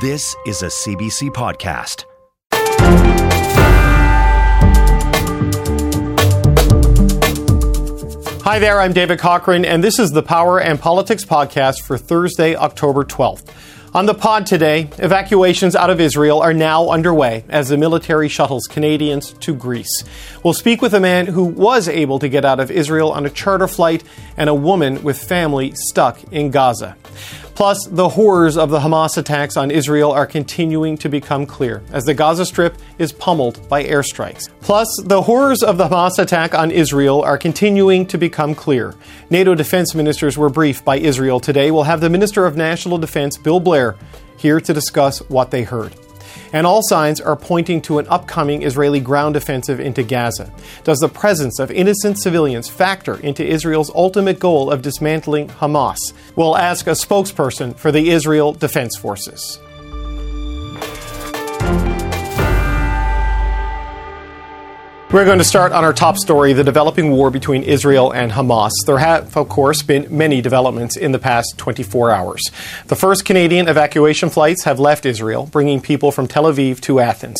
This is a CBC podcast. Hi there, I'm David Cochrane, and this is the Power and Politics podcast for Thursday, October 12th. On the pod today, evacuations out of Israel are now underway as the military shuttles Canadians to Greece. We'll speak with a man who was able to get out of Israel on a charter flight and a woman with family stuck in Gaza. Plus, the horrors of the Hamas attacks on Israel are continuing to become clear as the Gaza Strip is pummeled by airstrikes. Plus, the horrors of the Hamas attack on Israel are continuing to become clear. NATO defense ministers were briefed by Israel today. We'll have the Minister of National Defense, Bill Blair, here to discuss what they heard and all signs are pointing to an upcoming Israeli ground offensive into Gaza. Does the presence of innocent civilians factor into Israel's ultimate goal of dismantling Hamas? We'll ask a spokesperson for the Israel Defense Forces. We're going to start on our top story the developing war between Israel and Hamas. There have, of course, been many developments in the past 24 hours. The first Canadian evacuation flights have left Israel, bringing people from Tel Aviv to Athens.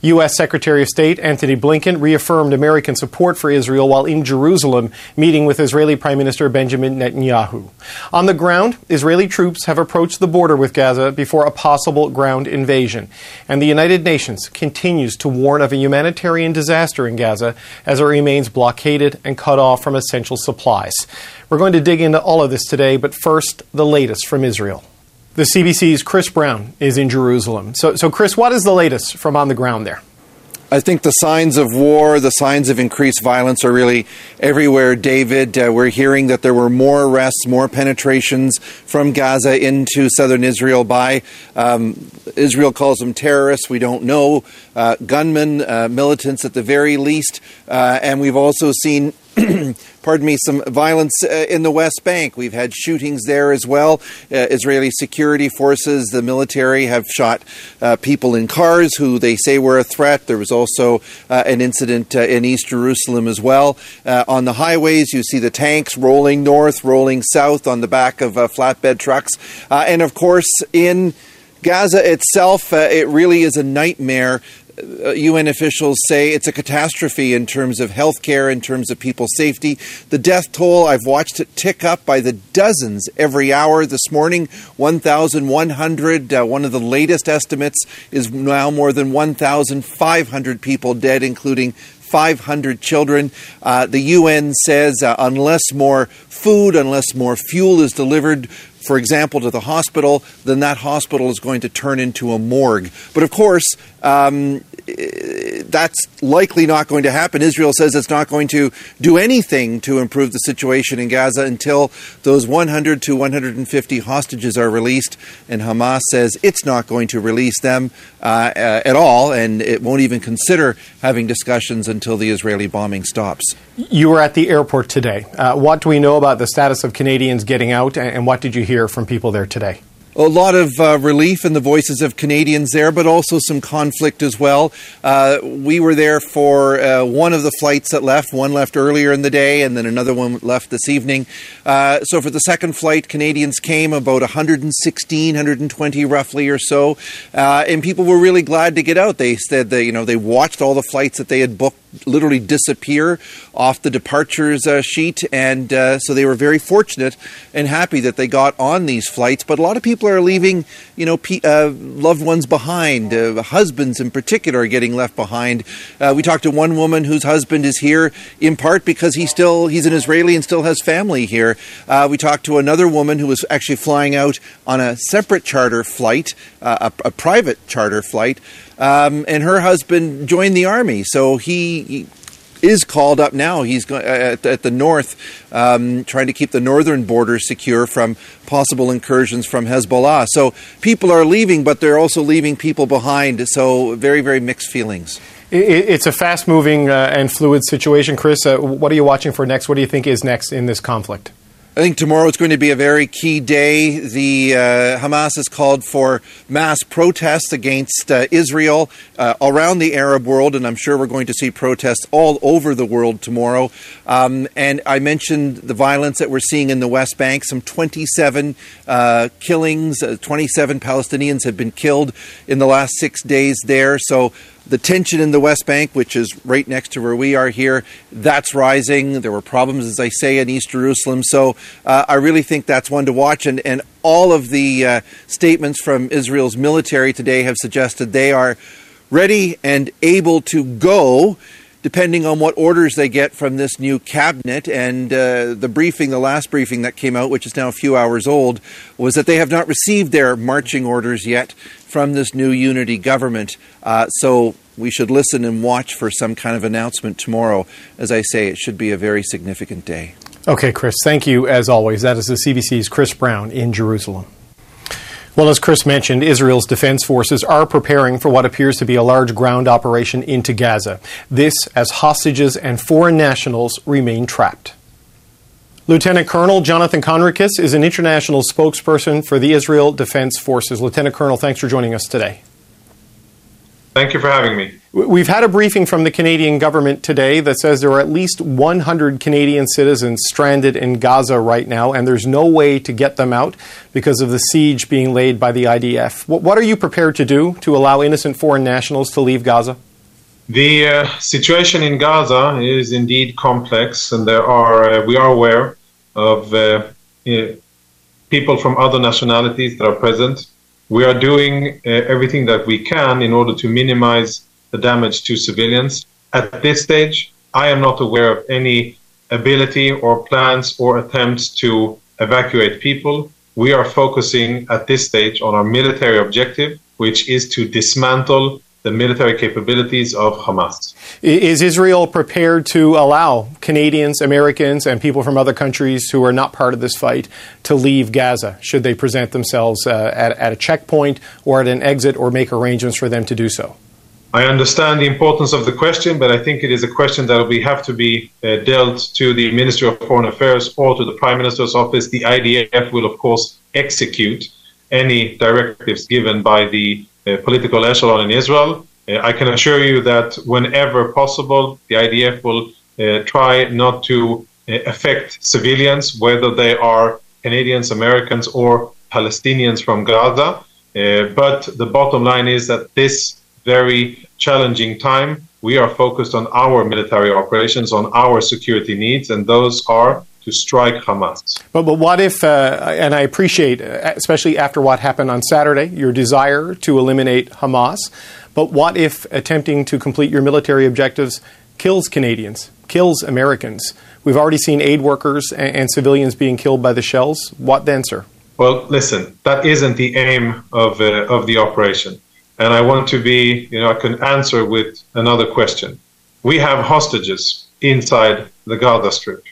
U.S. Secretary of State Antony Blinken reaffirmed American support for Israel while in Jerusalem meeting with Israeli Prime Minister Benjamin Netanyahu. On the ground, Israeli troops have approached the border with Gaza before a possible ground invasion. And the United Nations continues to warn of a humanitarian disaster in Gaza as it remains blockaded and cut off from essential supplies. We're going to dig into all of this today, but first, the latest from Israel. The CBC's Chris Brown is in Jerusalem. So, so Chris, what is the latest from on the ground there? I think the signs of war, the signs of increased violence are really everywhere, David. Uh, we're hearing that there were more arrests, more penetrations from Gaza into southern Israel by, um, Israel calls them terrorists, we don't know, uh, gunmen, uh, militants at the very least. Uh, and we've also seen pardon me, some violence uh, in the West Bank. We've had shootings there as well. Uh, Israeli security forces, the military, have shot uh, people in cars who they say were a threat. There was also uh, an incident uh, in East Jerusalem as well. Uh, on the highways, you see the tanks rolling north, rolling south on the back of flatbed trucks. and of course, in Gaza itself, it really is a nightmare UN uh, officials say it's a catastrophe in terms of health care, in terms of people's safety. The death toll, I've watched it tick up by the dozens every hour. This morning, 1,100. Uh, one of the latest estimates is now more than 1,500 people dead, including 500 children. Uh, the UN says uh, unless more food, unless more fuel is delivered, for example, to the hospital, then that hospital is going to turn into a morgue. But of course, um, that's likely not going to happen. Israel says it's not going to do anything to improve the situation in Gaza until those 100 to 150 hostages are released, and Hamas says it's not going to release them uh, uh, at all, and it won't even consider having discussions until the Israeli bombing stops. You were at the airport today. Uh, what do we know about the status of Canadians getting out, and what did you hear from people there today? A lot of uh, relief in the voices of Canadians there, but also some conflict as well. Uh, we were there for uh, one of the flights that left. One left earlier in the day, and then another one left this evening. Uh, so for the second flight, Canadians came about 116, 120 roughly or so, uh, and people were really glad to get out. They said that you know they watched all the flights that they had booked literally disappear off the departures uh, sheet, and so they were very fortunate and happy that they got on these flights. But a lot of people are leaving, you know, uh, loved ones behind. Uh, husbands, in particular, are getting left behind. Uh, we talked to one woman whose husband is here in part because he still he's an Israeli and still has family here. Uh, we talked to another woman who was actually flying out on a separate charter flight, uh, a, a, private charter flight, um, and her husband joined the army, so he, he is called up now. He's at, at, the north, um, trying to keep the northern border secure from possible incursions from Hezbollah. So people are leaving, but they're also leaving people behind. So very, very mixed feelings. It's a fast moving uh, and fluid situation, Chris. Uh, what are you watching for next? What do you think is next in this conflict? I think tomorrow is going to be a very key day. The uh, Hamas has called for mass protests against uh, Israel uh, around the Arab world, and I'm sure we're going to see protests all over the world tomorrow. Um, and I mentioned the violence that we're seeing in the West Bank. Some 27 uh, killings, uh, 27 Palestinians have been killed in the last six days there. So the tension in the West Bank, which is right next to where we are here, that's rising. There were problems, as I say, in East Jerusalem. So uh, I really think that's one to watch. And, and all of the uh, statements from Israel's military today have suggested they are ready and able to go depending on what orders they get from this new cabinet. And uh, the briefing, the last briefing that came out, which is now a few hours old, was that they have not received their marching orders yet from this new unity government. Uh, so we should listen and watch for some kind of announcement tomorrow. As I say, it should be a very significant day. Okay, Chris, thank you as always. That is the CBC's Chris Brown in Jerusalem. Well, as Chris mentioned, Israel's defense forces are preparing for what appears to be a large ground operation into Gaza. This as hostages and foreign nationals remain trapped. Lieutenant Colonel Jonathan Conricus is an international spokesperson for the Israel Defense Forces. Lieutenant Colonel, thanks for joining us today. Thank you for having me. We've had a briefing from the Canadian government today that says there are at least 100 Canadian citizens stranded in Gaza right now, and there's no way to get them out because of the siege being laid by the IDF. What are you prepared to do to allow innocent foreign nationals to leave Gaza? The uh, situation in Gaza is indeed complex, and there are uh, we are aware of uh, people from other nationalities that are present we are doing uh, everything that we can in order to minimize the damage to civilians. At this stage, I am not aware of any ability or plans or attempts to evacuate people. We are focusing at this stage on our military objective, which is to dismantle the military capabilities of Hamas. Is Israel prepared to allow Canadians, Americans, and people from other countries who are not part of this fight to leave Gaza should they present themselves uh, at, at a checkpoint or at an exit or make arrangements for them to do so? I understand the importance of the question, but I think it is a question that will have to be uh, dealt to the Ministry of Foreign Affairs or to the Prime Minister's office. The IDF will, of course, execute any directives given by the political echelon in Israel. Uh, I can assure you that whenever possible, the IDF will uh, try not to affect civilians, whether they are Canadians, Americans, or Palestinians from Gaza. but the bottom line is that this very challenging time, we are focused on our military operations, on our security needs, and those are to strike Hamas. But, but what if, uh, and I appreciate, uh, especially after what happened on Saturday, your desire to eliminate Hamas, but what if attempting to complete your military objectives kills Canadians, kills Americans? We've already seen aid workers and, and civilians being killed by the shells. What then, sir? Well, listen, that isn't the aim of, uh, of the operation. And I want to be, you know, I can answer with another question. We have hostages inside the Gaza Strip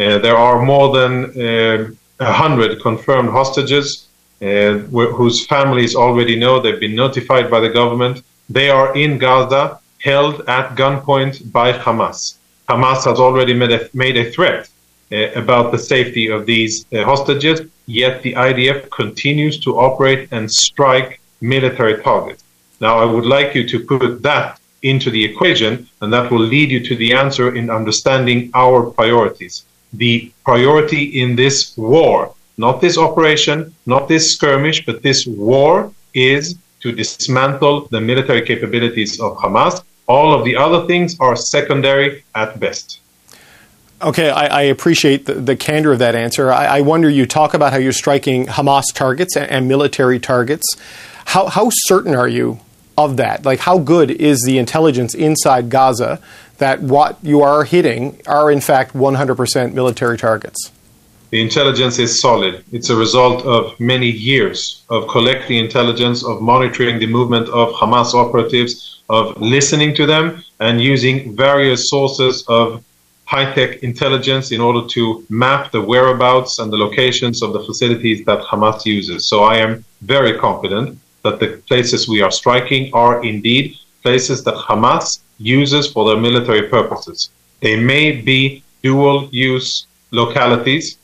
there are more than uh, a hundred confirmed hostages uh, whose families already know they've been notified by the government. They are in Gaza, held at gunpoint by Hamas. Hamas has already made a, made a threat uh, about the safety of these uh, hostages, yet the IDF continues to operate and strike military targets. Now, I would like you to put that into the equation, and that will lead you to the answer in understanding our priorities the priority in this war, not this operation, not this skirmish, but this war is to dismantle the military capabilities of Hamas. All of the other things are secondary at best. Okay, I, I appreciate the, the, candor of that answer. I, I, wonder you talk about how you're striking Hamas targets and, and military targets. How, how certain are you of that? Like, how good is the intelligence inside Gaza that what you are hitting are in fact 100% military targets? The intelligence is solid. It's a result of many years of collecting intelligence, of monitoring the movement of Hamas operatives, of listening to them, and using various sources of high tech intelligence in order to map the whereabouts and the locations of the facilities that Hamas uses. So I am very confident that the places we are striking are indeed places that Hamas uses for their military purposes. They may be dual use localities,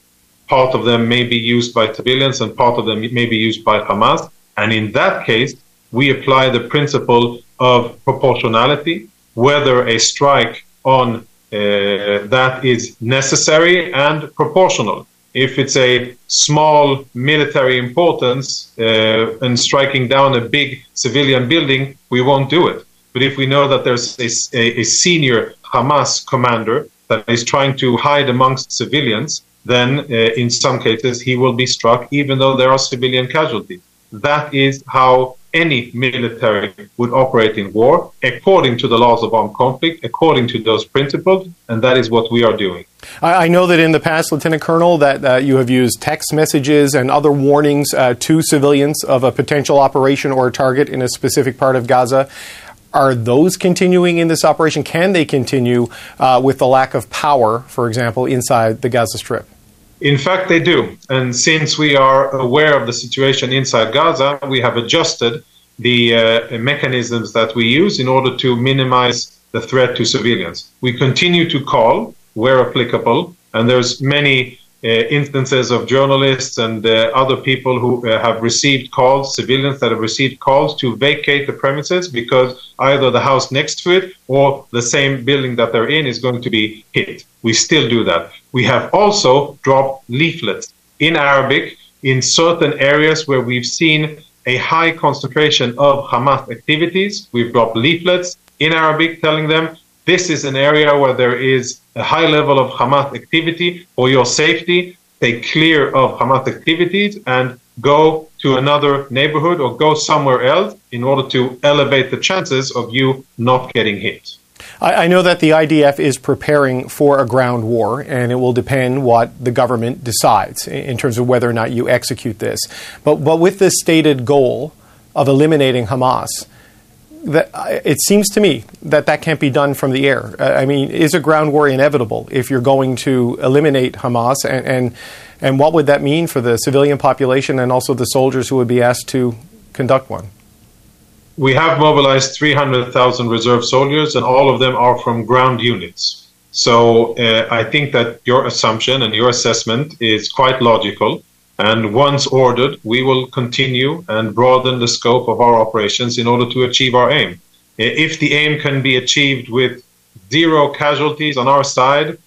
Part of them may be used by civilians, and part of them may be used by Hamas. And in that case, we apply the principle of proportionality, whether a strike on uh, that is necessary and proportional. If it's a small military importance uh, and striking down a big civilian building, we won't do it. But if we know that there's a, a, a senior Hamas commander that is trying to hide amongst civilians, then uh, in some cases he will be struck even though there are civilian casualties. That is how any military would operate in war according to the laws of armed conflict, according to those principles, and that is what we are doing. I know that in the past, Lieutenant Colonel, that uh, you have used text messages and other warnings uh, to civilians of a potential operation or a target in a specific part of Gaza. Are those continuing in this operation? Can they continue uh, with the lack of power, for example, inside the Gaza Strip? In fact, they do. And since we are aware of the situation inside Gaza, we have adjusted the uh, mechanisms that we use in order to minimize the threat to civilians. We continue to call where applicable, and there's many instances of journalists and uh, other people who uh, have received calls, civilians that have received calls to vacate the premises because either the house next to it or the same building that they're in is going to be hit. We still do that. We have also dropped leaflets in Arabic in certain areas where we've seen a high concentration of Hamas activities. We've dropped leaflets in Arabic telling them this is an area where there is a high level of Hamas activity. For your safety, stay clear of Hamas activities and go to another neighborhood or go somewhere else in order to elevate the chances of you not getting hit. I, know that the IDF is preparing for a ground war, and it will depend what the government decides in terms of whether or not you execute this. But, but with this stated goal of eliminating Hamas, that it seems to me that that can't be done from the air. I mean, is a ground war inevitable if you're going to eliminate Hamas, and, and and what would that mean for the civilian population and also the soldiers who would be asked to conduct one? We have mobilized 300,000 reserve soldiers, and all of them are from ground units. So uh, I think that your assumption and your assessment is quite logical. And once ordered, we will continue and broaden the scope of our operations in order to achieve our aim. If the aim can be achieved with zero casualties on our side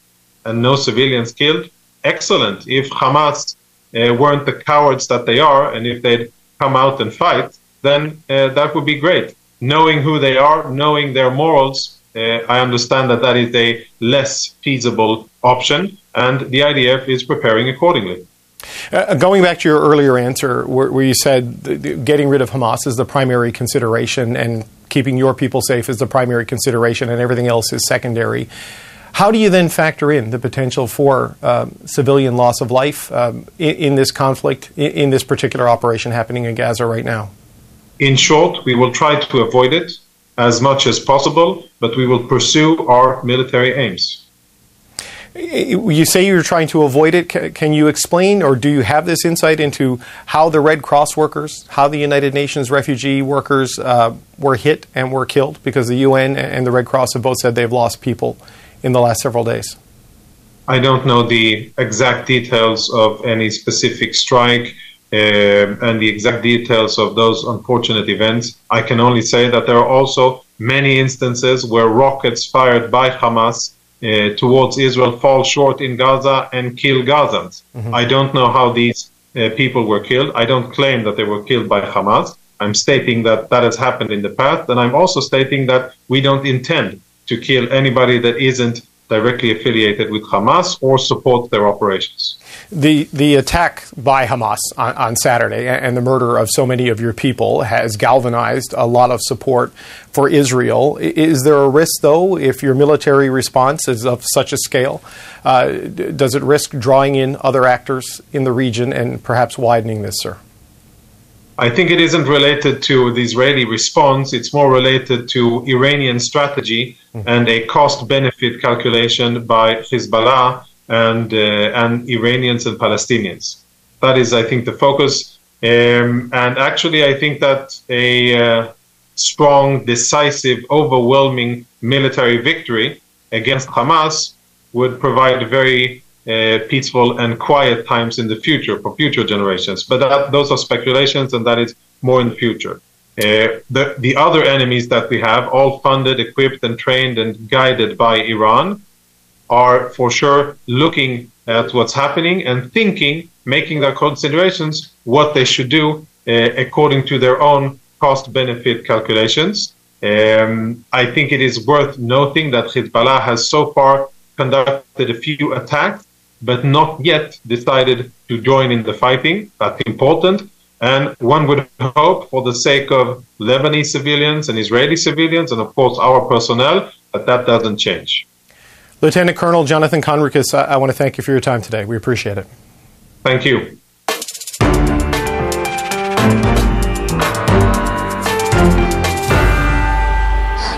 and no civilians killed, excellent. If Hamas uh, weren't the cowards that they are, and if they'd come out and fight, then uh, that would be great. Knowing who they are, knowing their morals, uh, I understand that that is a less feasible option, and the IDF is preparing accordingly. Uh, going back to your earlier answer, where, where you said getting rid of Hamas is the primary consideration and keeping your people safe is the primary consideration and everything else is secondary. How do you then factor in the potential for um, civilian loss of life um, in, in, this conflict, in, in, this particular operation happening in Gaza right now? In short, we will try to avoid it as much as possible, but we will pursue our military aims. You say you're trying to avoid it. Can you explain, or do you have this insight into how the Red Cross workers, how the United Nations refugee workers uh, were hit and were killed? Because the UN and the Red Cross have both said they've lost people in the last several days. I don't know the exact details of any specific strike uh, and the exact details of those unfortunate events. I can only say that there are also many instances where rockets fired by Hamas uh, towards Israel fall short in Gaza and kill Gazans. Mm-hmm. I don't know how these uh, people were killed. I don't claim that they were killed by Hamas. I'm stating that that has happened in the past, and I'm also stating that we don't intend to kill anybody that isn't directly affiliated with Hamas or support their operations. The the attack by Hamas on, on, Saturday and the murder of so many of your people has galvanized a lot of support for Israel. Is there a risk, though, if your military response is of such a scale? Uh, does it risk drawing in other actors in the region and perhaps widening this, sir? I think it isn't related to the Israeli response. It's more related to Iranian strategy mm-hmm. and a cost benefit calculation by Hezbollah and, uh, and Iranians and Palestinians. That is, I think, the focus. Um, and actually, I think that a uh, strong, decisive, overwhelming military victory against Hamas would provide very uh, peaceful and quiet times in the future for future generations. But that, those are speculations, and that is more in the future. Uh, the, the other enemies that we have, all funded, equipped, and trained and guided by Iran, are for sure looking at what's happening and thinking, making their considerations, what they should do uh, according to their own cost benefit calculations. Um, I think it is worth noting that Hezbollah has so far conducted a few attacks, but not yet decided to join in the fighting. That's important. And one would hope, for the sake of Lebanese civilians and Israeli civilians, and of course our personnel, that that doesn't change. Lieutenant Colonel Jonathan Conricus, I, I want to thank you for your time today. We appreciate it. Thank you.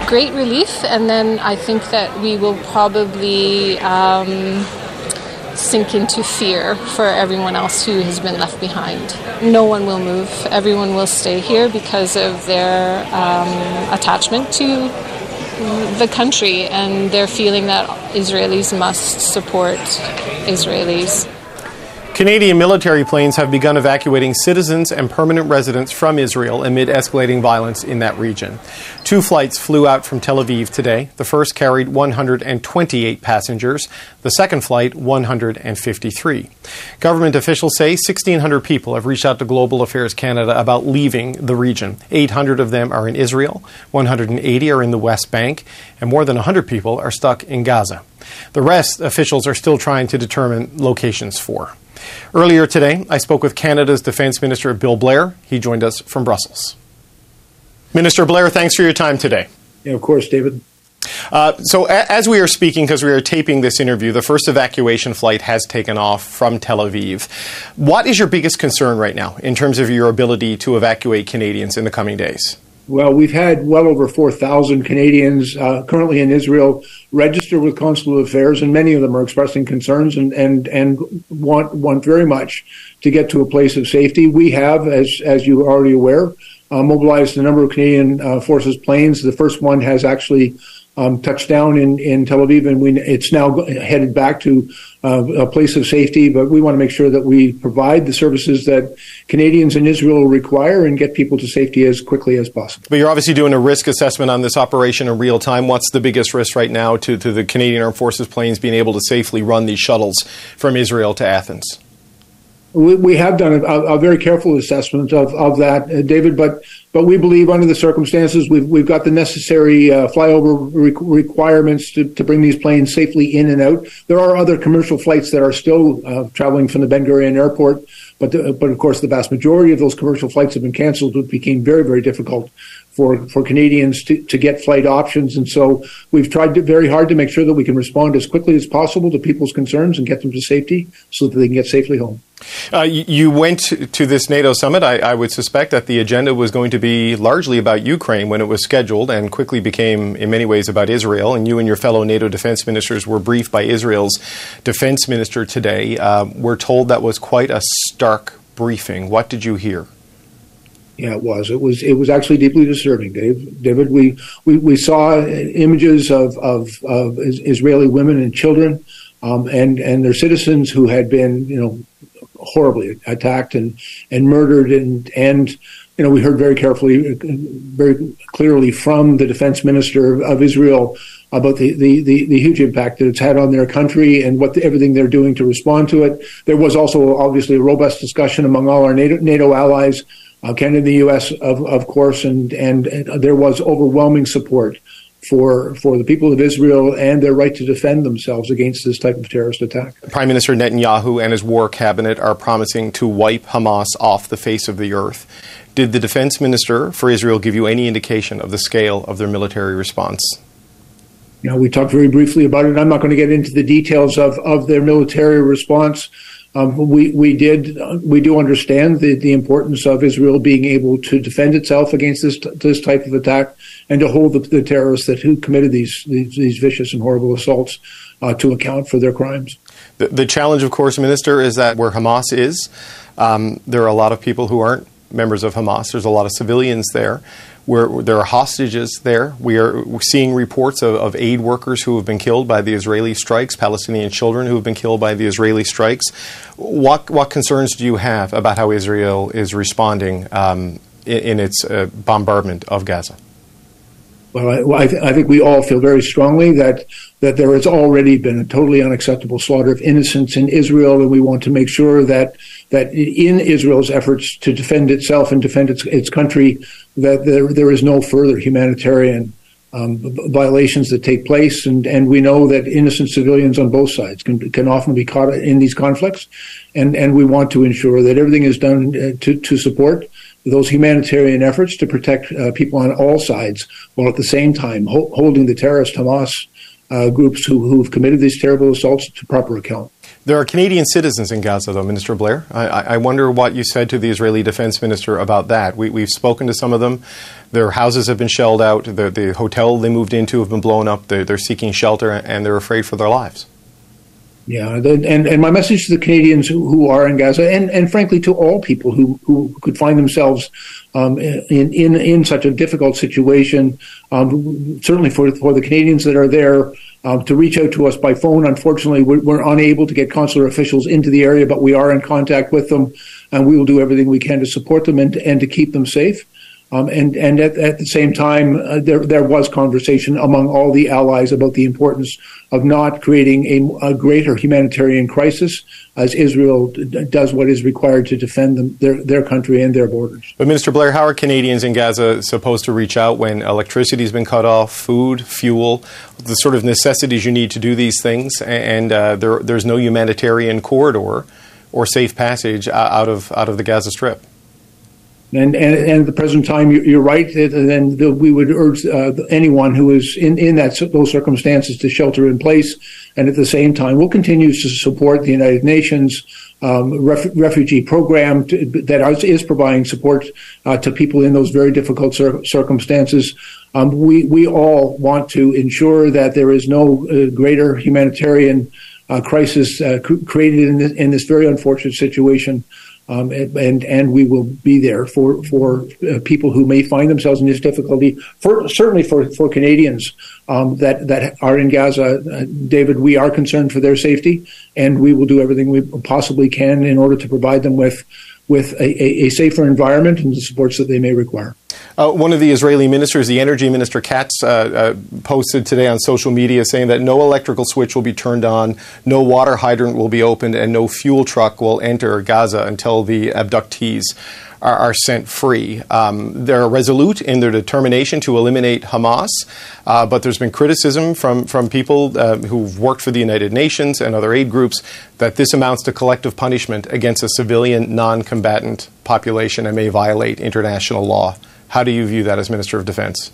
Great relief, and then I think that we will probably um, sink into fear for everyone else who has been left behind. No one will move. Everyone will stay here because of their um, attachment to the country and their feeling that Israelis must support Israelis. Canadian military planes have begun evacuating citizens and permanent residents from Israel amid escalating violence in that region. Two flights flew out from Tel Aviv today. The first carried 128 passengers, the second flight 153. Government officials say 1,600 people have reached out to Global Affairs Canada about leaving the region. 800 of them are in Israel, 180 are in the West Bank, and more than 100 people are stuck in Gaza. The rest, officials are still trying to determine locations for. Earlier today, I spoke with Canada's Defence Minister Bill Blair. He joined us from Brussels. Minister Blair, thanks for your time today. Yeah, of course, David. Uh, so, a- as we are speaking, because we are taping this interview, the first evacuation flight has taken off from Tel Aviv. What is your biggest concern right now in terms of your ability to evacuate Canadians in the coming days? Well, we've had well over 4,000 Canadians uh, currently in Israel register with consular affairs, and many of them are expressing concerns and, and, and want, want very much to get to a place of safety. We have, as, as you are already aware, uh, mobilized a number of Canadian uh, Forces planes. The first one has actually um, touched down in, in Tel Aviv, and we, it's now headed back to uh, a place of safety. But we want to make sure that we provide the services that Canadians in Israel require and get people to safety as quickly as possible. But you're obviously doing a risk assessment on this operation in real time. What's the biggest risk right now to, to the Canadian Armed Forces planes being able to safely run these shuttles from Israel to Athens? We, we have done a, a, very careful assessment of, of that, uh, David, but but we believe under the circumstances we've we've got the necessary uh, flyover re- requirements to, to bring these planes safely in and out. There are other commercial flights that are still uh, traveling from the Ben Gurion airport, but the, but of course the vast majority of those commercial flights have been canceled. It became very very difficult for, for Canadians to, to get flight options. And so we've tried to, very hard to make sure that we can respond as quickly as possible to people's concerns and get them to safety so that they can get safely home. Uh, you went to this NATO summit. I, I, would suspect that the agenda was going to be largely about Ukraine when it was scheduled and quickly became, in many ways, about Israel. And you and your fellow NATO defense ministers were briefed by Israel's defense minister today. Uh, we're told that was quite a stark briefing. What did you hear? Yeah, it was. It was. It was actually deeply disturbing, Dave. David, we we, we saw images of, of, of Israeli women and children, um, and and their citizens who had been, you know, horribly attacked and and murdered, and and you know we heard very carefully, very clearly from the defense minister of Israel about the, the, the, the, huge impact that it's had on their country and what the, everything they're doing to respond to it. There was also obviously a robust discussion among all our NATO, NATO allies uh, Canada, the U.S., of, of course, and, and, and there was overwhelming support for for the people of Israel and their right to defend themselves against this type of terrorist attack. Prime Minister Netanyahu and his war cabinet are promising to wipe Hamas off the face of the earth. Did the defense minister for Israel give you any indication of the scale of their military response? You know, we talked very briefly about it. I'm not going to get into the details of, of their military response. Um, we we did we do understand the, the importance of Israel being able to defend itself against this this type of attack and to hold the, the terrorists that who committed these, these, these vicious and horrible assaults uh, to account for their crimes. The, the, challenge, of course, Minister, is that where Hamas is, um, there are a lot of people who aren't members of Hamas. There's a lot of civilians there. Where there are hostages there. We are seeing reports of, of, aid workers who have been killed by the Israeli strikes, Palestinian children who have been killed by the Israeli strikes. What, what concerns do you have about how Israel is responding um, in, in, its uh, bombardment of Gaza? Well, I, I, th- I, think we all feel very strongly that that there has already been a totally unacceptable slaughter of innocents in Israel, and we want to make sure that that in Israel's efforts to defend itself and defend its its country, that there there is no further humanitarian um, violations that take place, and and we know that innocent civilians on both sides can can often be caught in these conflicts, and and we want to ensure that everything is done uh, to to support those humanitarian efforts to protect uh, people on all sides, while at the same time ho- holding the terrorist Hamas uh, groups who, who've committed these terrible assaults to proper account. There are Canadian citizens in Gaza, though, Minister Blair. I, I wonder what you said to the Israeli Defense Minister about that. We, have spoken to some of them. Their houses have been shelled out. The, the hotel they moved into have been blown up. They're, they're seeking shelter, and they're afraid for their lives. Yeah, and, and my message to the Canadians who, who are in Gaza, and, and frankly to all people who, who could find themselves um, in, in in such a difficult situation, um, certainly for for the Canadians that are there, um, to reach out to us by phone. Unfortunately, we're, we're, unable to get consular officials into the area, but we are in contact with them, and we will do everything we can to support them and, and to keep them safe. Um, and and at, at, the same time, uh, there there was conversation among all the allies about the importance of not creating a, a greater humanitarian crisis as Israel d- does what is required to defend them, their their country and their borders. But Minister Blair, how are Canadians in Gaza supposed to reach out when electricity has been cut off, food, fuel, the sort of necessities you need to do these things, and uh, there, there's no humanitarian corridor or safe passage out of out of the Gaza Strip? And, and, and at the present time, you're right. Then we would urge uh, anyone who is in, in that those circumstances to shelter in place. And at the same time, we'll continue to support the United Nations um, ref- refugee program to, that is providing support uh, to people in those very difficult cir- circumstances. Um, we we all want to ensure that there is no uh, greater humanitarian uh, crisis uh, created in this, in this very unfortunate situation um, and, and, we will be there for for uh, people who may find themselves in this difficulty. For certainly for for Canadians um, that that are in Gaza, uh, David, we are concerned for their safety, and we will do everything we possibly can in order to provide them with with a, a, safer environment and the supports that they may require. Uh, one of the Israeli ministers, the energy minister Katz, uh, uh, posted today on social media saying that no electrical switch will be turned on, no water hydrant will be opened, and no fuel truck will enter Gaza until the abductees are, are sent free. Um, they're resolute in their determination to eliminate Hamas, uh, but there's been criticism from, from people uh, who've worked for the United Nations and other aid groups that this amounts to collective punishment against a civilian non combatant population and may violate international law. How do you view that as Minister of Defense?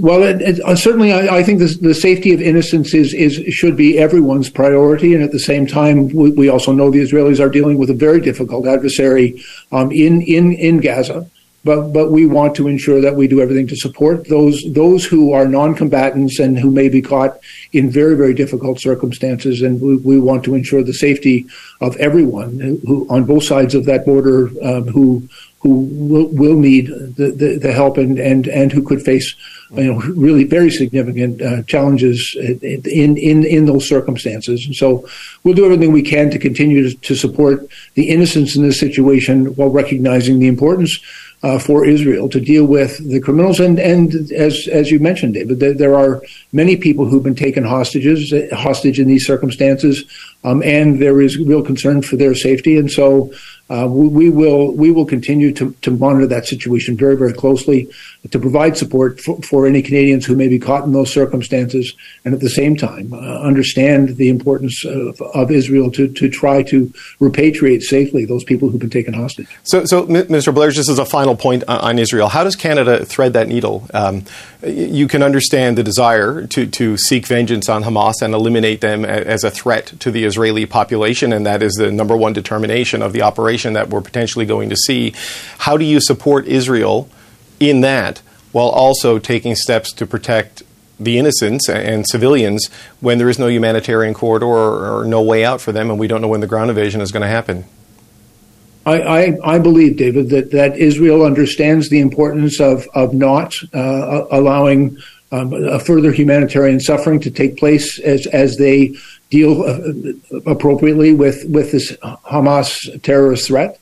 Well, it, it, uh, certainly, I, I think the, the, safety of innocents is, is should be everyone's priority, and at the same time, we, we, also know the Israelis are dealing with a very difficult adversary um, in in in Gaza. But but we want to ensure that we do everything to support those those who are non-combatants and who may be caught in very very difficult circumstances, and we, we want to ensure the safety of everyone who, who on both sides of that border um, who who will, will need the, the, the, help and, and, and who could face you know really very significant uh, challenges in, in in those circumstances. And so we'll do everything we can to continue to, support the innocents in this situation while recognizing the importance uh, for Israel to deal with the criminals. And, and as, as you mentioned, David, there, there are many people who've been taken hostages, hostage in these circumstances, um, and there is real concern for their safety. And so uh, we, we, will we will continue to, to monitor that situation very very closely to provide support for, for any Canadians who may be caught in those circumstances, and at the same time uh, understand the importance of, of, Israel to, to try to repatriate safely those people who've been taken hostage. So, so Mr. Blair, just as a final point on Israel, how does Canada thread that needle? Um, you can understand the desire to, to seek vengeance on Hamas and eliminate them as a threat to the Israeli population, and that is the number one determination of the operation that we're potentially going to see. How do you support Israel in that while also taking steps to protect the innocents and civilians when there is no humanitarian corridor or, no way out for them and we don't know when the ground invasion is going to happen? I, I, I, believe, David, that, that Israel understands the importance of, of not uh, allowing um, a further humanitarian suffering to take place as, as they deal uh, appropriately with, with this Hamas terrorist threat.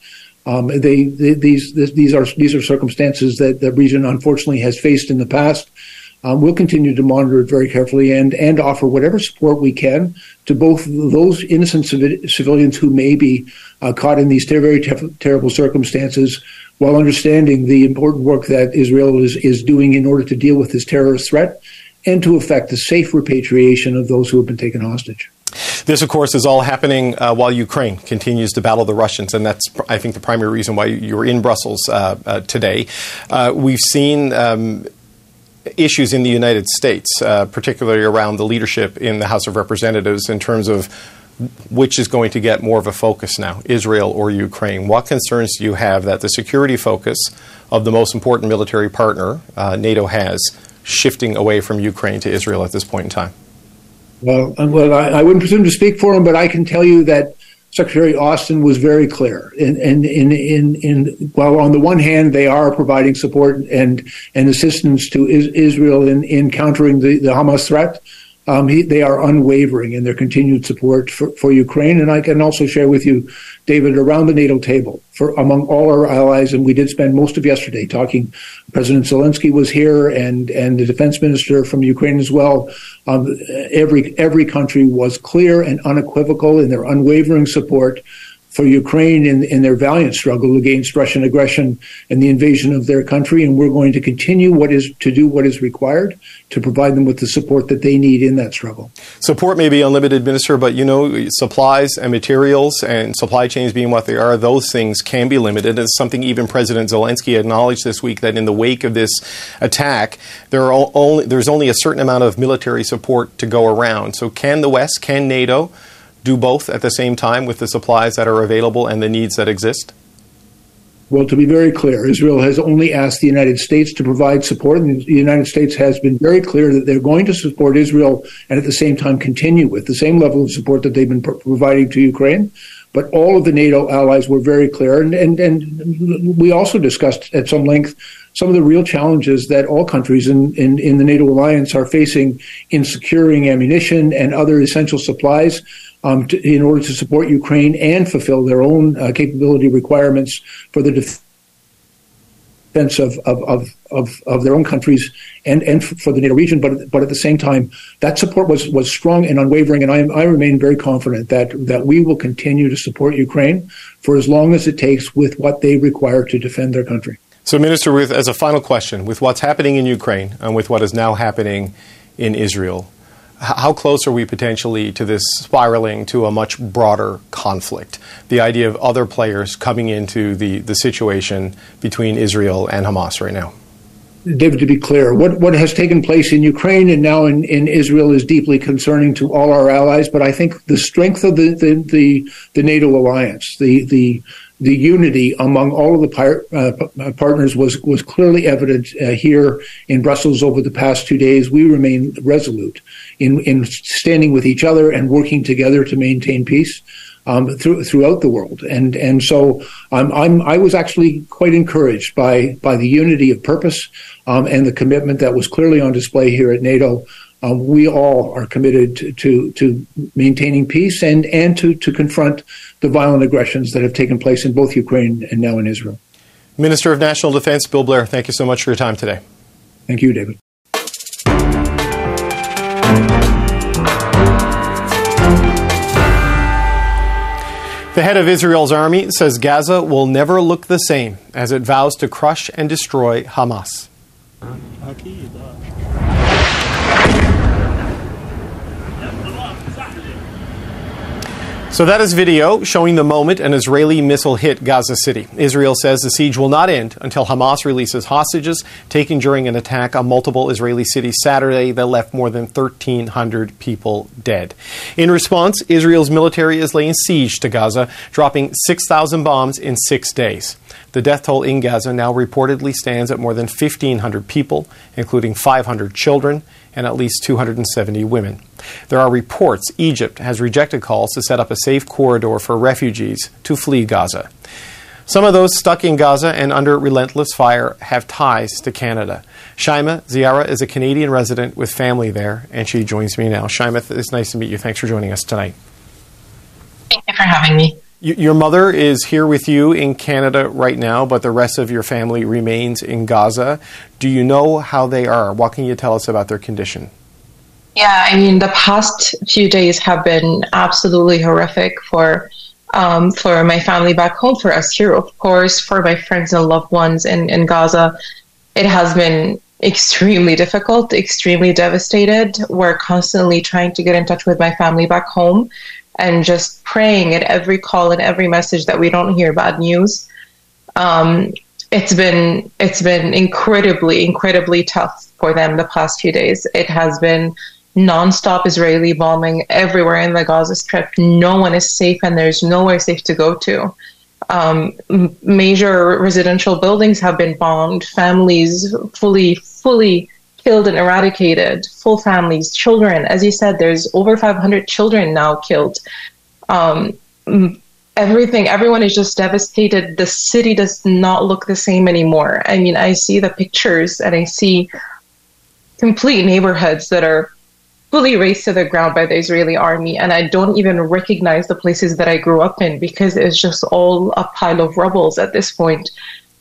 Um, they, they, these, these are these are circumstances that the region unfortunately has faced in the past. Um, we'll continue to monitor it very carefully and, and offer whatever support we can to both those innocent civilians who may be uh, caught in these ter- very ter- terrible circumstances while understanding the important work that Israel is, is doing in order to deal with this terrorist threat and to effect the safe repatriation of those who have been taken hostage. This, of course, is all happening uh, while Ukraine continues to battle the Russians, and that's, I think, the primary reason why you're in Brussels uh, uh, today. Uh, we've seen um, issues in the United States, uh, particularly around the leadership in the House of Representatives, in terms of which is going to get more of a focus now, Israel or Ukraine. What concerns do you have that the security focus of the most important military partner uh, NATO has shifting away from Ukraine to Israel at this point in time? Well, well, I, I wouldn't presume to speak for him, but I can tell you that Secretary Austin was very clear. And in, while on the one hand they are providing support and and assistance to Israel in, in countering the, the Hamas threat, um, he, they are unwavering in their continued support for, for, Ukraine. And I can also share with you, David, around the NATO table for among all our allies, and we did spend most of yesterday talking. President Zelensky was here, and and the defense minister from Ukraine as well. Um, every every country was clear and unequivocal in their unwavering support for Ukraine in, in their valiant struggle against Russian aggression and the invasion of their country. And we're going to continue what is to do what is required to provide them with the support that they need in that struggle. Support may be unlimited, Minister, but you know, supplies and materials and supply chains being what they are, those things can be limited. It's something even President Zelensky acknowledged this week that in the wake of this attack, there are only, there's only a certain amount of military support to go around. So can the West, can NATO, do both at the same time with the supplies that are available and the needs that exist? Well, to be very clear, Israel has only asked the United States to provide support, and the United States has been very clear that they're going to support Israel and at the same time continue with the same level of support that they've been pro- providing to Ukraine. But all of the NATO allies were very clear, and, and, and we also discussed at some length some of the real challenges that all countries in, in, in the NATO alliance are facing in securing ammunition and other essential supplies um, to, in order to support Ukraine and fulfill their own uh, capability requirements for the defense of, of, of, of, their own countries and, and for the NATO region. But, but at the same time, that support was, was strong and unwavering. And I, I remain very confident that, that we will continue to support Ukraine for as long as it takes with what they require to defend their country. So, Minister, with, as a final question, with what's happening in Ukraine and with what is now happening in Israel, how close are we potentially to this spiraling to a much broader conflict? The idea of other players coming into the, the situation between Israel and Hamas right now. David, to be clear, what, what has taken place in Ukraine and now in, in Israel is deeply concerning to all our allies. But I think the strength of the, the, the, the NATO alliance, the, the the unity among all of the par- uh, partners was was clearly evident uh, here in Brussels over the past two days. We remain resolute in in standing with each other and working together to maintain peace. Um, through, throughout the world, and and so I'm, I'm I was actually quite encouraged by by the unity of purpose um, and the commitment that was clearly on display here at NATO uh, we all are committed to, to, to, maintaining peace and, and to, to confront the violent aggressions that have taken place in both Ukraine and now in Israel. Minister of National Defense Bill Blair, thank you so much for your time today. Thank you, David. The head of Israel's army says Gaza will never look the same as it vows to crush and destroy Hamas. So that is video showing the moment an Israeli missile hit Gaza City. Israel says the siege will not end until Hamas releases hostages taken during an attack on multiple Israeli cities Saturday that left more than 1,300 people dead. In response, Israel's military is laying siege to Gaza, dropping 6,000 bombs in six days. The death toll in Gaza now reportedly stands at more than 1,500 people, including 500 children and at least 270 women. There are reports Egypt has rejected calls to set up a safe corridor for refugees to flee Gaza. Some of those stuck in Gaza and under relentless fire have ties to Canada. Shaima Ziara is a Canadian resident with family there, and she joins me now. Shaima, it's nice to meet you. Thanks for joining us tonight. Thank you for having me. Your mother is here with you in Canada right now, but the rest of your family remains in Gaza. Do you know how they are? What can you tell us about their condition? Yeah, I mean, the past few days have been absolutely horrific for um, for my family back home, for us here, of course, for my friends and loved ones in, in Gaza. It has been extremely difficult, extremely devastated. We're constantly trying to get in touch with my family back home and just praying at every call and every message that we don't hear bad news. Um, it's been it's been incredibly incredibly tough for them the past few days. It has been nonstop Israeli bombing everywhere in the Gaza Strip. No one is safe, and there's nowhere safe to go to. Um, major residential buildings have been bombed. Families fully fully killed and eradicated, full families, children. As you said, there's over 500 children now killed. Um, everything, everyone is just devastated. The city does not look the same anymore. I mean, I see the pictures and I see complete neighborhoods that are fully razed to the ground by the Israeli army, and I don't even recognize the places that I grew up in because it's just all a pile of rubbles at this point.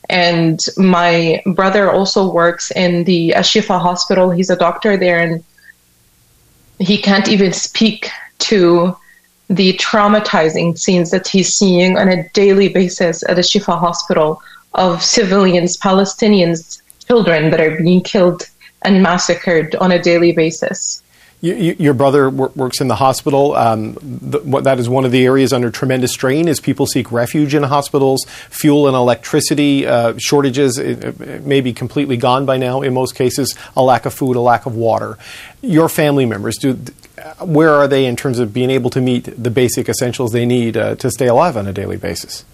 And my brother also works in the Ashifa hospital. He's a doctor there, and he can't even speak to the traumatizing scenes that he's seeing on a daily basis at the Ashifa hospital of civilians, Palestinians, children that are being killed and massacred on a daily basis. You, you, your brother works in the hospital. Um, what, that is one of the areas under tremendous strain as people seek refuge in hospitals. Fuel and electricity uh, shortages it, it may be completely gone by now. In most cases, a lack of food, a lack of water. Your family members, do, where are they in terms of being able to meet the basic essentials they need uh, to stay alive on a daily basis?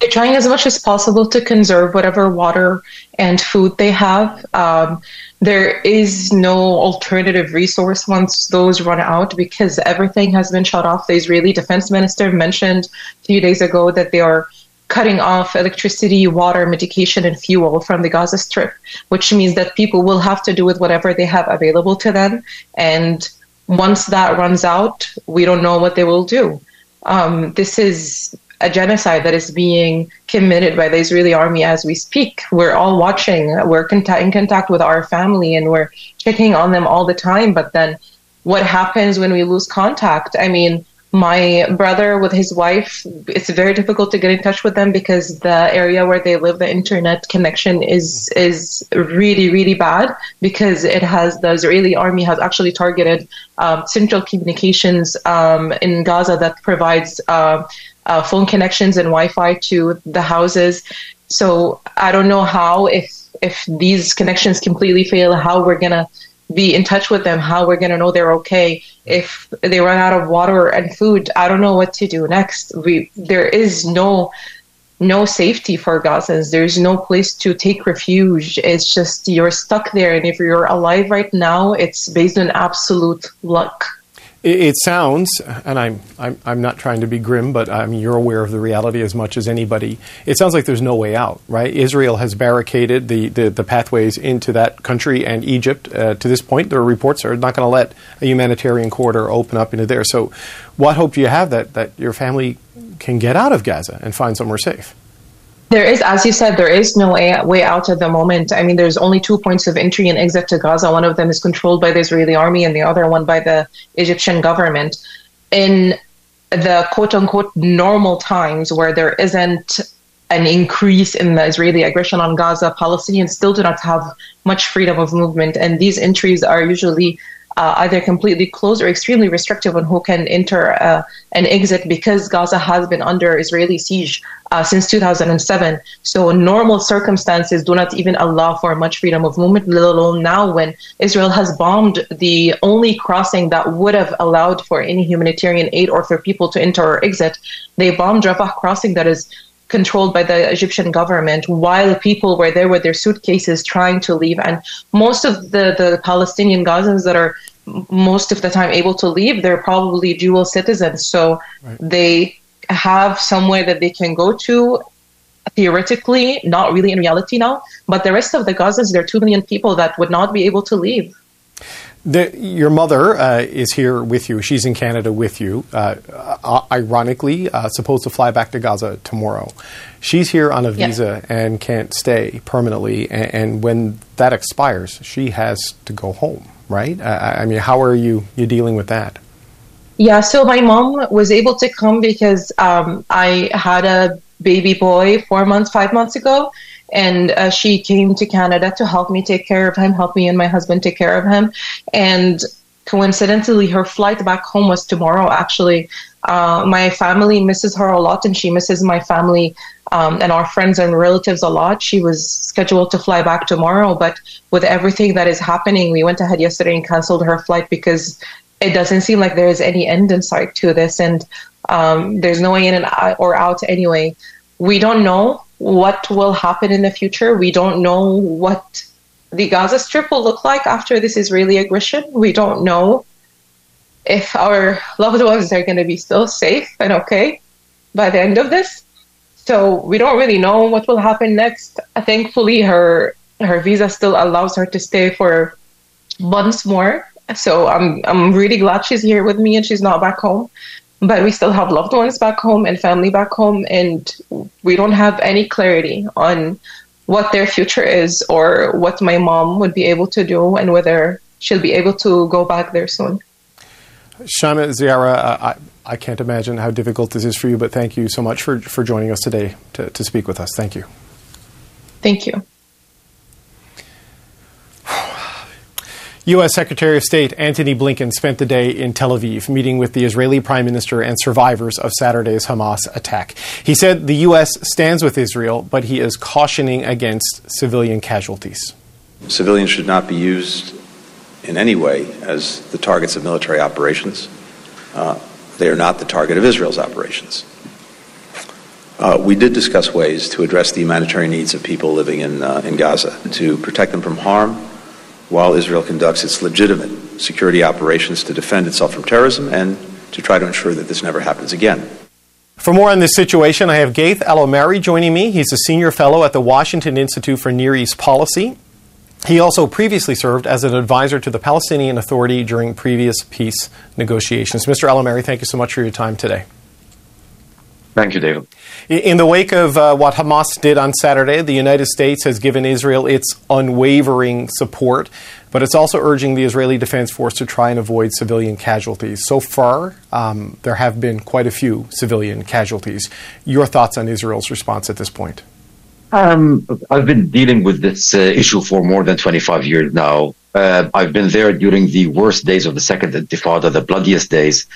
They're trying as much as possible to conserve whatever water and food they have. Um, there is no alternative resource once those run out because everything has been shut off. The Israeli defense minister mentioned a few days ago that they are cutting off electricity, water, medication, and fuel from the Gaza Strip, which means that people will have to do with whatever they have available to them. And once that runs out, we don't know what they will do. Um, this is a genocide that is being committed by the Israeli army as we speak. We're all watching. We're in contact with our family and we're checking on them all the time. But then what happens when we lose contact? I mean, my brother with his wife, it's very difficult to get in touch with them because the area where they live, the internet connection is is really really bad because it has the Israeli army has actually targeted um, central communications um, in Gaza that provides. Uh, uh, phone connections and Wi-Fi to the houses. So I don't know how if if these connections completely fail, how we're gonna be in touch with them, how we're gonna know they're okay. If they run out of water and food, I don't know what to do next. We there is no no safety for Gazans. There's no place to take refuge. It's just you're stuck there, and if you're alive right now, it's based on absolute luck. It, it sounds, and I'm, I'm, I'm not trying to be grim, but I mean, you're aware of the reality as much as anybody. It sounds like there's no way out, right? Israel has barricaded the, the, the pathways into that country and Egypt. Uh, to this point, there are reports are not going to let a humanitarian corridor open up into there. So, what hope do you have that, that your family can get out of Gaza and find somewhere safe? There is, as you said, there is no way, way out at the moment. I mean, there's only two points of entry and exit to Gaza. One of them is controlled by the Israeli army, and the other one by the Egyptian government. In the quote unquote normal times where there isn't an increase in the Israeli aggression on Gaza, Palestinians still do not have much freedom of movement, and these entries are usually uh, either completely closed or extremely restrictive on who can enter uh, and exit because Gaza has been under Israeli siege uh, since 2007. So normal circumstances do not even allow for much freedom of movement, let alone now when Israel has bombed the only crossing that would have allowed for any humanitarian aid or for people to enter or exit. They bombed Rafah crossing that is controlled by the Egyptian government while people were there with their suitcases trying to leave. And most of the, the Palestinian Gazans that are most of the time able to leave, they're probably dual citizens. So right. they have somewhere that they can go to theoretically, not really in reality now. But the rest of the Gazans, there are 2 million people that would not be able to leave. The, your mother uh, is here with you. She's in Canada with you. Uh, uh, ironically, uh, supposed to fly back to Gaza tomorrow. She's here on a visa yeah. and can't stay permanently. And, and, when that expires, she has to go home. Right? I mean, how are you you dealing with that? Yeah. So my mom was able to come because um, I had a baby boy four months, five months ago, and uh, she came to Canada to help me take care of him, help me and my husband take care of him. And coincidentally, her flight back home was tomorrow. Actually, uh, my family misses her a lot, and she misses my family um, and our friends and relatives a lot. She was scheduled to fly back tomorrow, but with everything that is happening, we went ahead yesterday and canceled her flight because it doesn't seem like there is any end in sight to this, and um, there's no way in and out or out anyway. We don't know what will happen in the future. We don't know what the Gaza Strip will look like after this Israeli aggression. We don't know if our loved ones are going to be still safe and okay by the end of this. So we don't really know what will happen next. Thankfully, her her visa still allows her to stay for months more. So I'm I'm really glad she's here with me and she's not back home but we still have loved ones back home and family back home, and we don't have any clarity on what their future is or what my mom would be able to do and whether she'll be able to go back there soon. Shama Ziara, uh, I, I can't imagine how difficult this is for you, but thank you so much for, for joining us today to, to speak with us. Thank you. Thank you. U.S. Secretary of State Antony Blinken spent the day in Tel Aviv meeting with the Israeli Prime Minister and survivors of Saturday's Hamas attack. He said the U.S. stands with Israel, but he is cautioning against civilian casualties. Civilians should not be used in any way as the targets of military operations. Uh, they are not the target of Israel's operations. Uh, we did discuss ways to address the humanitarian needs of people living in, uh, in Gaza, to protect them from harm while Israel conducts its legitimate security operations to defend itself from terrorism and to try to ensure that this never happens again. For more on this situation, I have Ghaith El-Omari joining me. He's a senior fellow at the Washington Institute for Near East Policy. He also previously served as an advisor to the Palestinian Authority during previous peace negotiations. Mr. El-Omari, thank you so much for your time today. Thank you, David. In the wake of uh, what Hamas did on Saturday, the United States has given Israel its unwavering support, but it's also urging the Israeli Defense Force to try and avoid civilian casualties. So far, um, there have been quite a few civilian casualties. Your thoughts on Israel's response at this point? Um, I've been dealing with this uh, issue for more than 25 years now. Uh, I've been there during the worst days of the Second Intifada, the bloodiest days.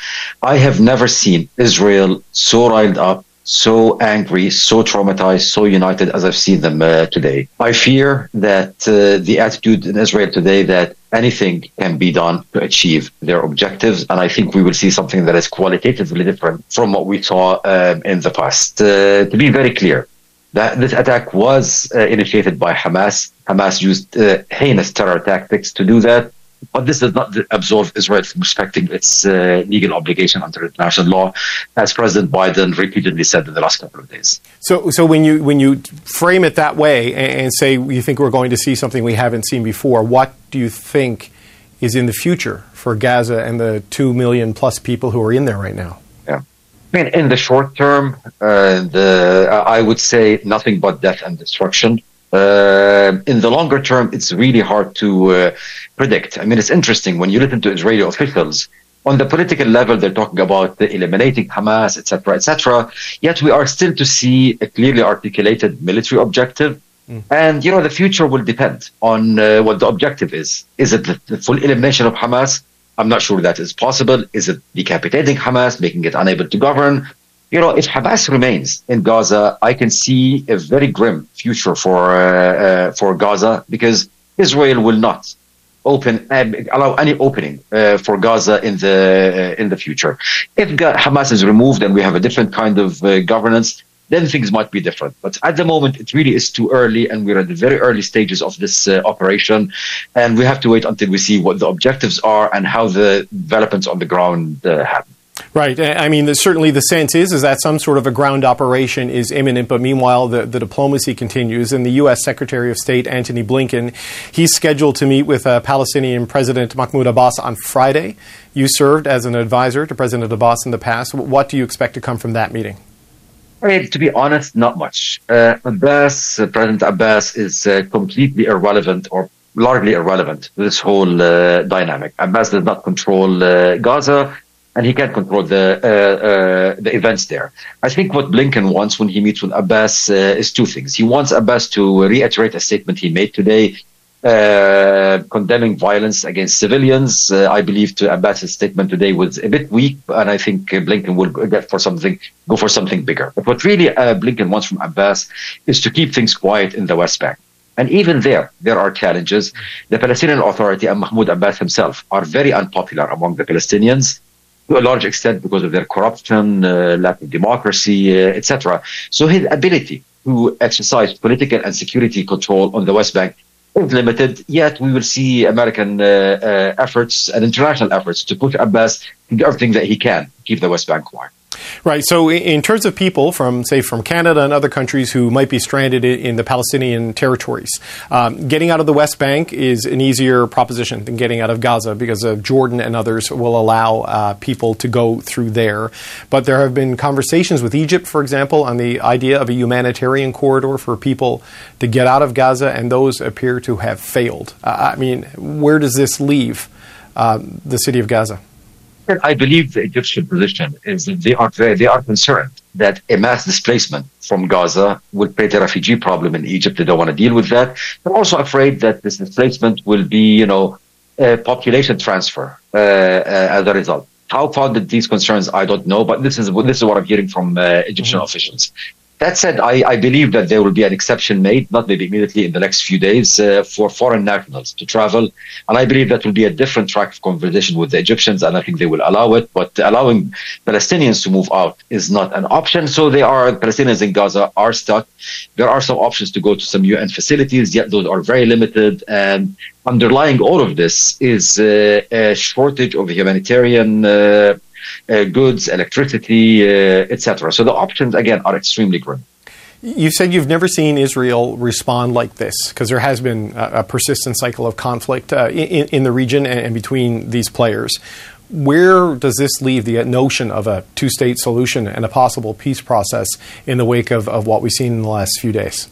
I have never seen Israel so riled up, so angry, so traumatized, so united as I've seen them uh, today. I fear that uh, the attitude in Israel today that anything can be done to achieve their objectives, and I think we will see something that is qualitatively different from what we saw um, in the past. Uh, to be very clear, that this attack was uh, initiated by Hamas. Hamas used uh, heinous terror tactics to do that. But this does not absolve Israel from respecting its uh, legal obligation under international law, as President Biden repeatedly said in the last couple of days. So, so when you when you frame it that way and, and say you think we're going to see something we haven't seen before, what do you think is in the future for Gaza and the two million plus people who are in there right now? I mean, in the short term, uh, the, I would say nothing but death and destruction. Uh, in the longer term, it's really hard to uh, predict. I mean, it's interesting when you listen to Israeli officials. On the political level, they're talking about eliminating Hamas, etc., etc. Yet we are still to see a clearly articulated military objective. Mm. And you know, the future will depend on uh, what the objective is. Is it the, the full elimination of Hamas? I'm not sure that is possible. Is it decapitating Hamas, making it unable to govern? You know, if Hamas remains in Gaza, I can see a very grim future for uh, uh, for Gaza because Israel will not open uh, allow any opening uh, for Gaza in the uh, in the future. If Hamas is removed and we have a different kind of uh, governance, then things might be different. But at the moment, it really is too early, and we're at the very early stages of this uh, operation, and we have to wait until we see what the objectives are and how the developments on the ground uh, happen. Right. I mean, certainly the sense is is that some sort of a ground operation is imminent, but meanwhile the, the diplomacy continues. And the U.S. Secretary of State Antony Blinken, he's scheduled to meet with uh, Palestinian President Mahmoud Abbas on Friday. You served as an advisor to President Abbas in the past. What do you expect to come from that meeting? To be honest, not much. Uh, Abbas, uh, President Abbas, is uh, completely irrelevant or largely irrelevant to this whole uh, dynamic. Abbas does not control Gaza and he can't control the uh, uh, the events there. I think what Blinken wants when he meets with Abbas uh, is two things. He wants Abbas to reiterate a statement he made today, uh, condemning violence against civilians. Uh, I believe to Abbas's statement today was a bit weak, and I think Blinken will get for something, go for something bigger. But what really uh, Blinken wants from Abbas is to keep things quiet in the West Bank. And even there, there are challenges. The Palestinian Authority and Mahmoud Abbas himself are very unpopular among the Palestinians to a large extent because of their corruption, uh, lack of democracy, uh, etc. So his ability to exercise political and security control on the West Bank is limited. Yet we will see American uh, uh efforts and international efforts to put Abbas to do everything that he can to keep the West Bank quiet. Right. So, in terms of people from, say, from Canada and other countries who might be stranded in the Palestinian territories, um, getting out of the West Bank is an easier proposition than getting out of Gaza because of Jordan and others will allow uh, people to go through there. But there have been conversations with Egypt, for example, on the idea of a humanitarian corridor for people to get out of Gaza, and those appear to have failed. Uh, I mean, where does this leave uh, the city of Gaza? I believe the Egyptian position is that they are very, they are concerned that a mass displacement from Gaza will create a refugee problem in Egypt. They don't want to deal with that. They're also afraid that this displacement will be, you know, a population transfer uh, uh, as a result. How founded these concerns, I don't know, but this is this is what I'm hearing from uh, Egyptian mm-hmm. officials. That said, I, I, believe that there will be an exception made, not maybe immediately in the next few days, uh, for foreign nationals to travel. And I believe that will be a different track of conversation with the Egyptians, and I think they will allow it. But allowing Palestinians to move out is not an option. So they are, Palestinians in Gaza are stuck. There are some options to go to some UN facilities, yet those are very limited. And underlying all of this is uh, a shortage of humanitarian uh, goods, electricity, uh, etc. So the options again are extremely grim. You said you've never seen Israel respond like this because there has been a, a, persistent cycle of conflict uh, in, in, the region and, and, between these players. Where does this leave the notion of a two state solution and a possible peace process in the wake of, of what we've seen in the last few days?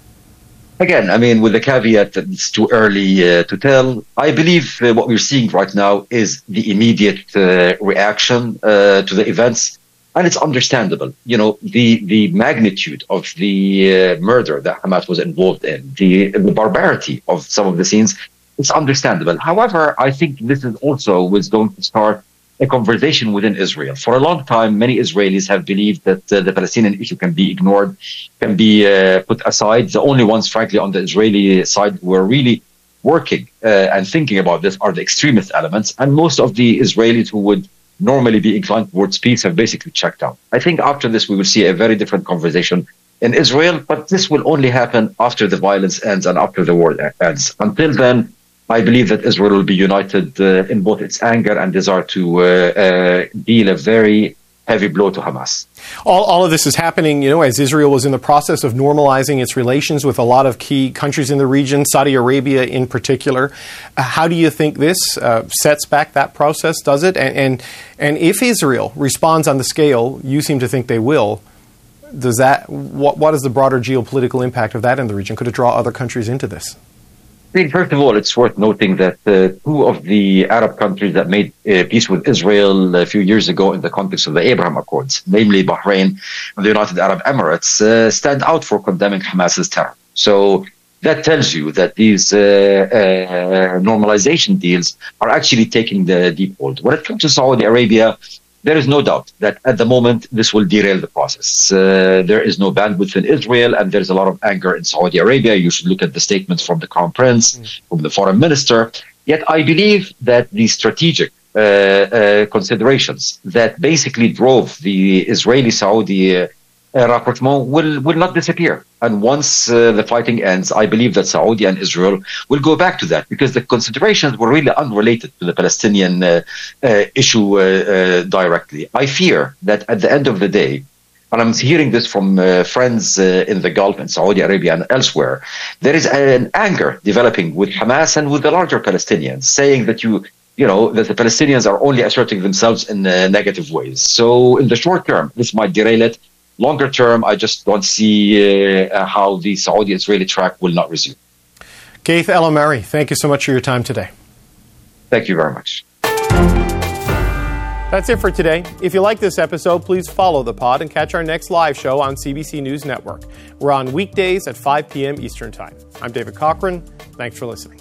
Again, I mean, with the caveat that it's too early uh, to tell, I believe uh, what we're seeing right now is the immediate uh, reaction uh, to the events. And it's understandable. You know, the, the magnitude of the uh, murder that Hamas was involved in, the, the barbarity of some of the scenes, it's understandable. However, I think this is also was going to start a conversation within Israel. For a long time, many Israelis have believed that uh, the Palestinian issue can be ignored, can be uh, put aside. The only ones, frankly, on the Israeli side who are really working uh, and thinking about this are the extremist elements. And most of the Israelis who would normally be inclined towards peace have basically checked out. I think after this, we will see a very different conversation in Israel, but this will only happen after the violence ends and after the war ends. Until then, I believe that Israel will be united uh, in both its anger and desire to uh, uh, deal a very heavy blow to Hamas. All, all of this is happening, you know, as Israel was in the process of normalizing its relations with a lot of key countries in the region, Saudi Arabia in particular. Uh, how do you think this uh, sets back that process? Does it? And, and and if Israel responds on the scale you seem to think they will, does that what what is the broader geopolitical impact of that in the region? Could it draw other countries into this? First of all, it's worth noting that uh, two of the Arab countries that made uh, peace with Israel a few years ago in the context of the Abraham Accords, namely Bahrain and the United Arab Emirates, uh, stand out for condemning Hamas's terror. So that tells you that these uh, uh, normalization deals are actually taking the deep hold. When it comes to Saudi Arabia, there is no doubt that at the moment this will derail the process. Uh, there is no bandwidth in Israel, and there's a lot of anger in Saudi Arabia. You should look at the statements from the crown prince, mm. from the foreign minister. Yet I believe that the strategic uh, uh, considerations that basically drove the Israeli Saudi uh, uh, rapprochement will, will not disappear. And once uh, the fighting ends, I believe that Saudi and Israel will go back to that because the considerations were really unrelated to the Palestinian uh, uh, issue uh, uh, directly. I fear that at the end of the day, and I'm hearing this from uh, friends uh, in the Gulf and Saudi Arabia and elsewhere, there is an anger developing with Hamas and with the larger Palestinians, saying that you, you know, that the Palestinians are only asserting themselves in uh, negative ways. So in the short term, this might derail it. Longer term, I just don't see uh, how the Saudi-Israeli track will not resume. Keith El Ameri, thank you so much for your time today. Thank you very much. That's it for today. If you like this episode, please follow the pod and catch our next live show on CBC News Network. We're on weekdays at 5 p.m. Eastern Time. I'm David Cochrane. Thanks for listening.